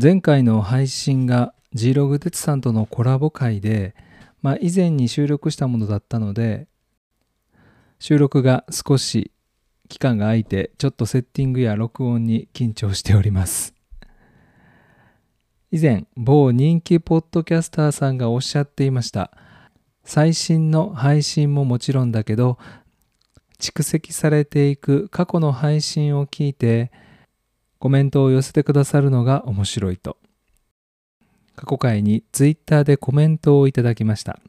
前回の配信が G ログ鉄さんとのコラボ会で、まあ、以前に収録したものだったので収録が少し期間が空いてちょっとセッティングや録音に緊張しております。以前某人気ポッドキャスターさんがおっしゃっていました。最新の配信ももちろんだけど蓄積されていく過去の配信を聞いてコメントを寄せてくださるのが面白いと。過去回にツイッターでコメントをいただきました。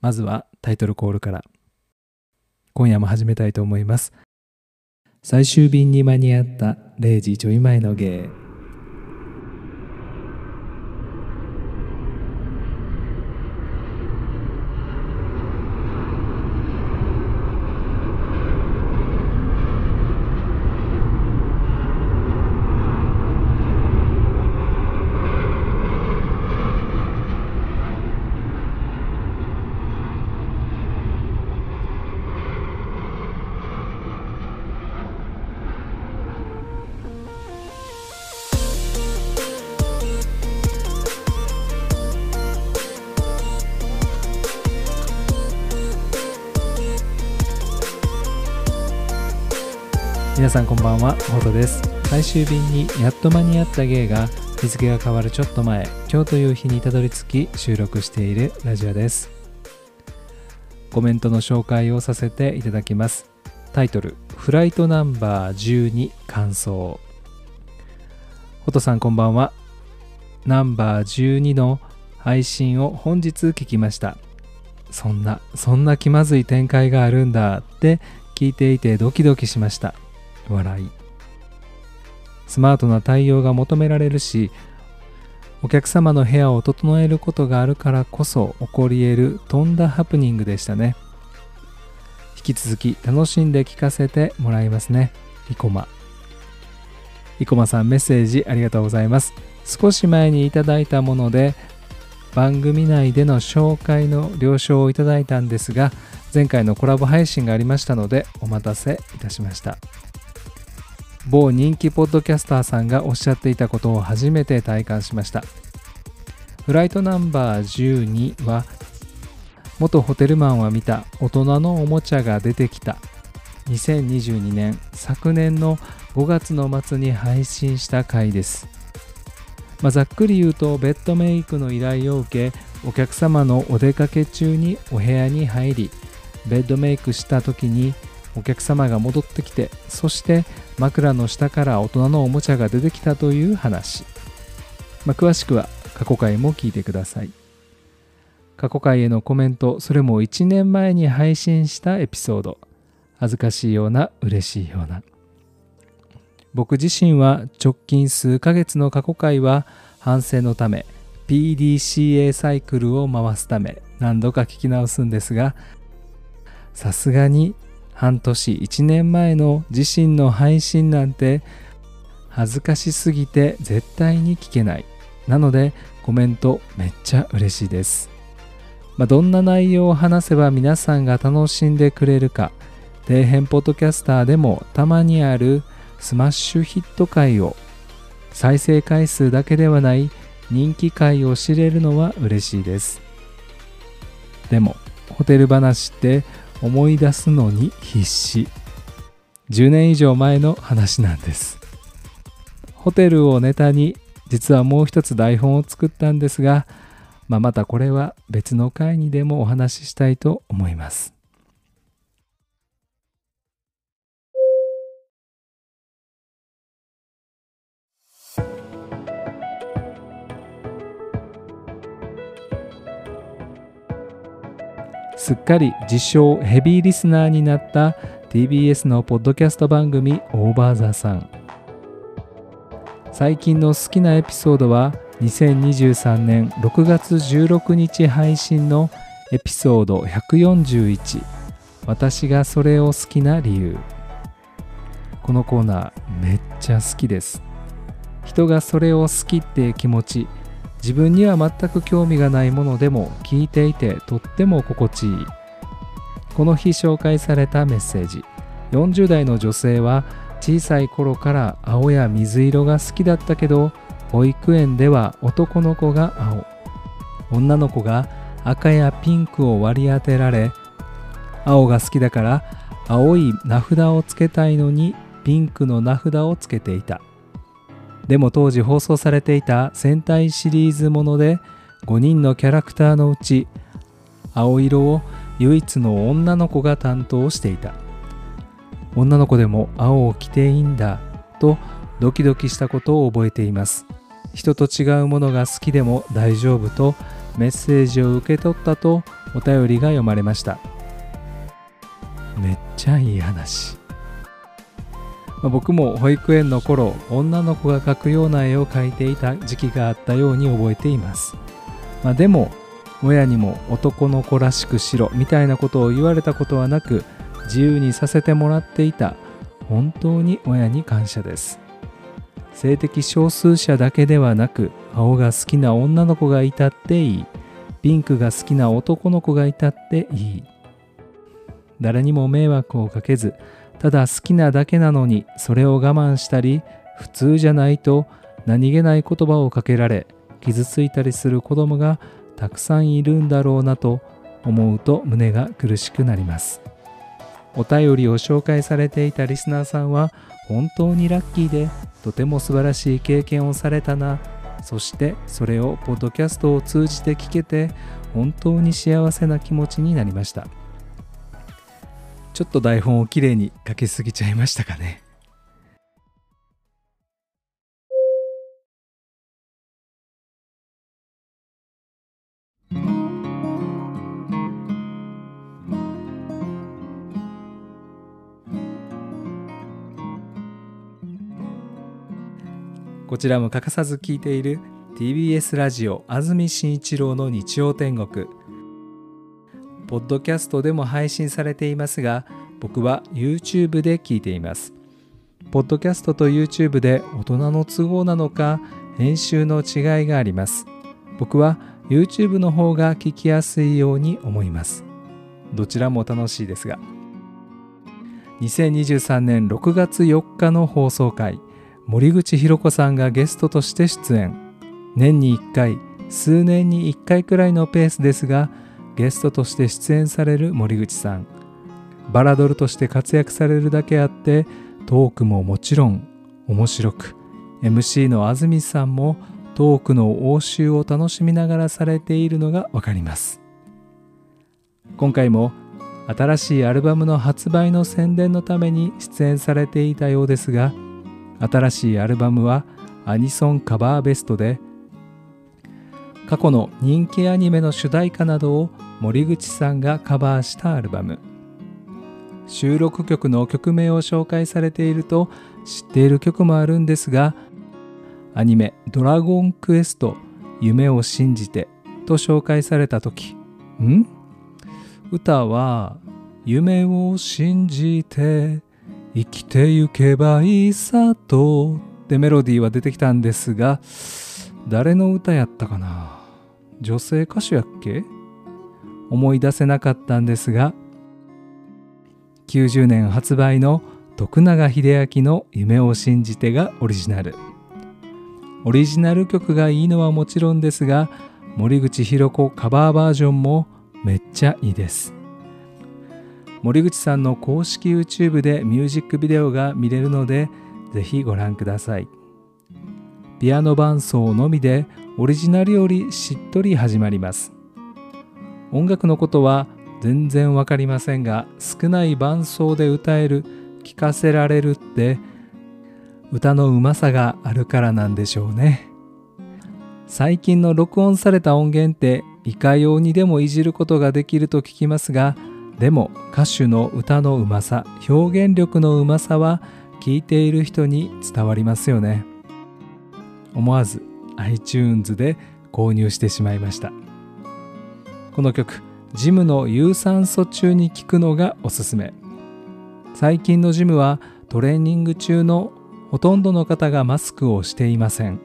まずはタイトルコールから。今夜も始めたいと思います。最終便に間に合った0時ちょい前の芸。皆さんこんばんはホトです。最終便にやっと間に合った芸が日付が変わるちょっと前今日という日にたどり着き収録しているラジオです。コメントの紹介をさせていただきます。タイトルフライトナンバー12感想。ホトさんこんばんは。ナンバー12の配信を本日聞きました。そんなそんな気まずい展開があるんだって聞いていてドキドキしました。笑い。スマートな対応が求められるしお客様の部屋を整えることがあるからこそ起こり得るとんだハプニングでしたね。引き続き楽しんで聞かせてもらいますね。リコマリコマさんメッセージありがとうございます。少し前にいただいたもので番組内での紹介の了承をいただいたんですが前回のコラボ配信がありましたのでお待たせいたしました。某人気ポッドキャスターさんがおっしゃっていたことを初めて体感しました。フライトナンバー12は元ホテルマンは見た大人のおもちゃが出てきた。2022年昨年の5月の末に配信した回です、まあ、ざっくり言うとベッドメイクの依頼を受けお客様のお出かけ中にお部屋に入りベッドメイクした時にお客様が戻ってきてそして枕の下から大人のおもちゃが出てきたという話、まあ、詳しくは過去回も聞いてください。過去回へのコメントそれも1年前に配信したエピソード。恥ずかしいような嬉しいような。僕自身は直近数ヶ月の過去回は反省のため PDCA サイクルを回すため何度か聞き直すんですがさすがに半年1年前の自身の配信なんて恥ずかしすぎて絶対に聞けない。なのでコメントめっちゃ嬉しいです、まあ、どんな内容を話せば皆さんが楽しんでくれるか。底辺ポッドキャスターでもたまにあるスマッシュヒット回を再生回数だけではない人気回を知れるのは嬉しいです。でもホテル話って思い出すのに必死。10年以上前の話なんです。ホテルをネタに実はもう一つ台本を作ったんですが、まあ、またこれは別の回にでもお話ししたいと思います。すっかり自称ヘビーリスナーになった TBS のポッドキャスト番組オーバーザさん。最近の好きなエピソードは2023年6月16日配信のエピソード141私がそれを好きな理由。このコーナーめっちゃ好きです。人がそれを好きって気持ち自分には全く興味がないものでも聞いていてとっても心地いい。この日紹介されたメッセージ。40代の女性は小さい頃から青や水色が好きだったけど保育園では男の子が青。女の子が赤やピンクを割り当てられ青が好きだから青い名札をつけたいのにピンクの名札をつけていた。でも当時放送されていた戦隊シリーズもので5人のキャラクターのうち青色を唯一の女の子が担当していた。女の子でも青を着ていいんだとドキドキしたことを覚えています。人と違うものが好きでも大丈夫とメッセージを受け取ったとお便りが読まれました。めっちゃいい話、まあ、僕も保育園の頃女の子が描くような絵を描いていた時期があったように覚えています、まあ、でも親にも男の子らしくしろみたいなことを言われたことはなく自由にさせてもらっていた本当に親に感謝です。性的少数者だけではなく青が好きな女の子がいたっていいピンクが好きな男の子がいたっていい。誰にも迷惑をかけずただ好きなだけなのにそれを我慢したり普通じゃないと何気ない言葉をかけられ傷ついたりする子供がたくさんいるんだろうなと思うと胸が苦しくなります。お便りを紹介されていたリスナーさんは本当にラッキーでとても素晴らしい経験をされたな。そしてそれをポッドキャストを通じて聞けて本当に幸せな気持ちになりました。ちょっと台本をきれいに書きすぎちゃいましたかね。こちらも欠かさず聞いている TBS ラジオ安住紳一郎の日曜天国。ポッドキャストでも配信されていますが僕は YouTube で聞いています。ポッドキャストと YouTube で大人の都合なのか編集の違いがあります。僕は YouTube の方が聞きやすいように思います。どちらも楽しいですが。2023年6月4日の放送回森口博子さんがゲストとして出演。年に1回数年に1回くらいのペースですがゲストとして出演される森口さん。バラドルとして活躍されるだけあってトークももちろん面白く MC の安住さんもトークの応酬を楽しみながらされているのがわかります。今回も新しいアルバムの発売の宣伝のために出演されていたようですが新しいアルバムはアニソンカバーベストで過去の人気アニメの主題歌などを森口さんがカバーしたアルバム。収録曲の曲名を紹介されていると知っている曲もあるんですがアニメ「ドラゴンクエスト夢を信じて」と紹介された時ん？歌は「夢を信じて生きてゆけばいいさと」ってメロディーは出てきたんですが誰の歌やったかな？女性歌手やっけ？思い出せなかったんですが90年発売の徳永英明の「夢を信じて」がオリジナル。オリジナル曲がいいのはもちろんですが森口博子カバーバージョンもめっちゃいいです。森口さんの公式 YouTube でミュージックビデオが見れるのでぜひご覧ください。ピアノ伴奏のみでオリジナルよりしっとり始まります。音楽のことは全然わかりませんが少ない伴奏で歌える聴かせられるって歌のうまさがあるからなんでしょうね。最近の録音された音源っていかようにでもいじることができると聞きますがでも歌手の歌のうまさ表現力のうまさは聴いている人に伝わりますよね。思わず iTunes で購入してしまいました。この曲ジムの有酸素中に聴くのがおすすめ。最近のジムはトレーニング中のほとんどの方がマスクをしていません、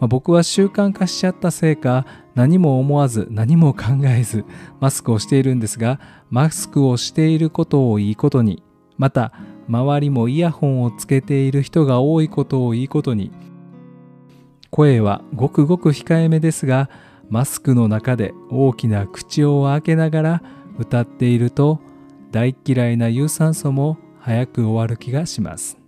まあ、僕は習慣化しちゃったせいか何も思わず何も考えずマスクをしているんですがマスクをしていることをいいことにまた周りもイヤホンをつけている人が多いことをいいことに。声はごくごく控えめですがマスクの中で大きな口を開けながら歌っていると大嫌いな有酸素も早く終わる気がします、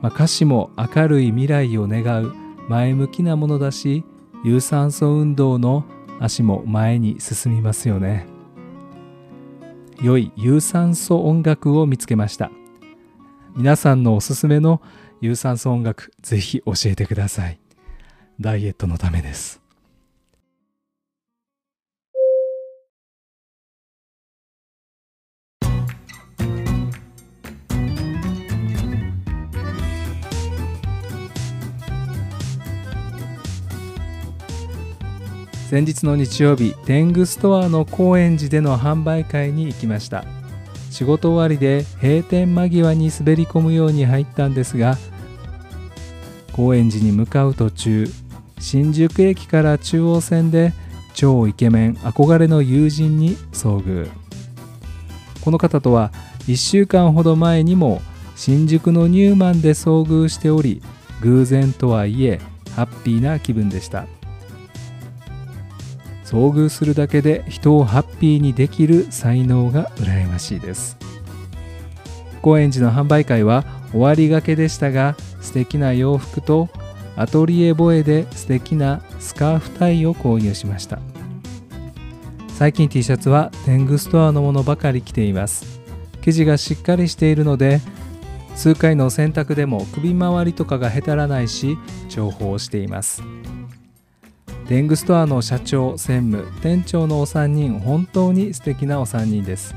まあ、歌詞も明るい未来を願う前向きなものだし有酸素運動の足も前に進みますよね。良い有酸素音楽を見つけました。皆さんのおすすめの有酸素音楽ぜひ教えてください。ダイエットのためです。先日の日曜日天狗ストアの高円寺での販売会に行きました。仕事終わりで閉店間際に滑り込むように入ったんですが高円寺に向かう途中新宿駅から中央線で超イケメン憧れの友人に遭遇。この方とは1週間ほど前にも新宿のニューマンで遭遇しており偶然とはいえハッピーな気分でした。遭遇するだけで人をハッピーにできる才能が羨ましいです。高円寺の販売会は終わりがけでしたが素敵な洋服とアトリエボエで素敵なスカーフタイを購入しました。最近 T シャツは天狗ストアのものばかり着ています。生地がしっかりしているので数回の洗濯でも首周りとかがへたらないし重宝しています。デングストアの社長専務店長のお三人本当に素敵なお三人です。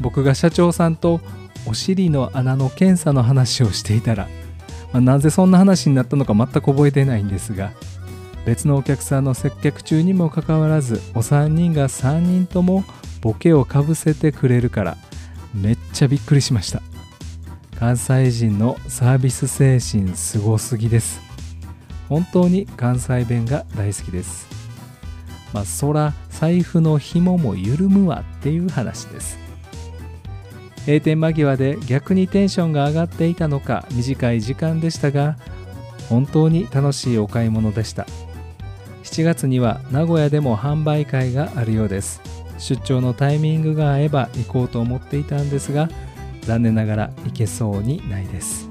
僕が社長さんとお尻の穴の検査の話をしていたら、まあ、なぜそんな話になったのか全く覚えてないんですが別のお客さんの接客中にもかかわらずお三人が3人ともボケをかぶせてくれるからめっちゃびっくりしました。関西人のサービス精神すごすぎです。本当に関西弁が大好きです。まあそら財布の紐も緩むわっていう話です。閉店間際で逆にテンションが上がっていたのか短い時間でしたが本当に楽しいお買い物でした。7月には名古屋でも販売会があるようです。出張のタイミングが合えば行こうと思っていたんですが残念ながら行けそうにないです。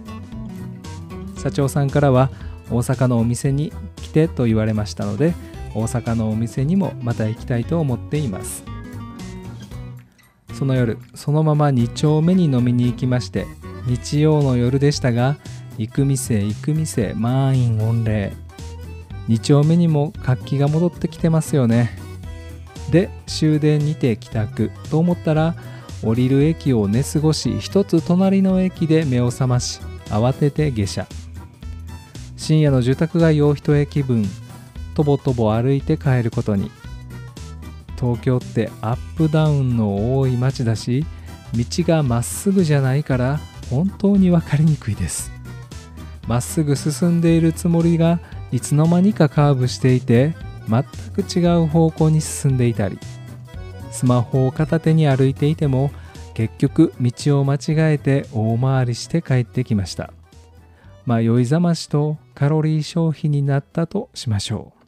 社長さんからは大阪のお店に来てと言われましたので大阪のお店にもまた行きたいと思っています。その夜そのまま2丁目に飲みに行きまして日曜の夜でしたが行く店行く店満員御礼。2丁目にも活気が戻ってきてますよね。で終電にて帰宅と思ったら降りる駅を寝過ごし一つ隣の駅で目を覚まし慌てて下車。深夜の住宅街を一駅分とぼとぼ歩いて帰ることに。東京ってアップダウンの多い街だし道がまっすぐじゃないから本当に分かりにくいです。まっすぐ進んでいるつもりがいつの間にかカーブしていて全く違う方向に進んでいたり。スマホを片手に歩いていても結局道を間違えて大回りして帰ってきました。迷いざましとカロリー消費になったとしましょう。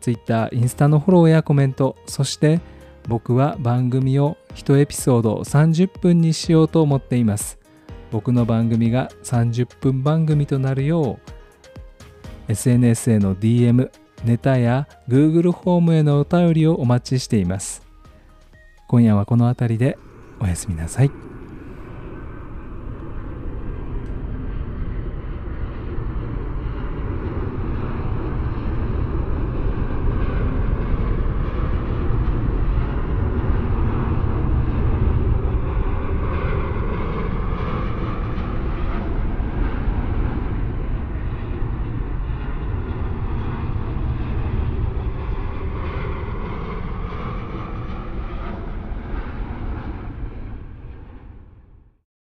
Twitter、インスタのフォローやコメント、そして僕は番組を1エピソード30分にしようと思っています。僕の番組が30分番組となるよう SNS への DM ネタや Google ホームへのお便りをお待ちしています今夜はこの辺りでおやすみなさい。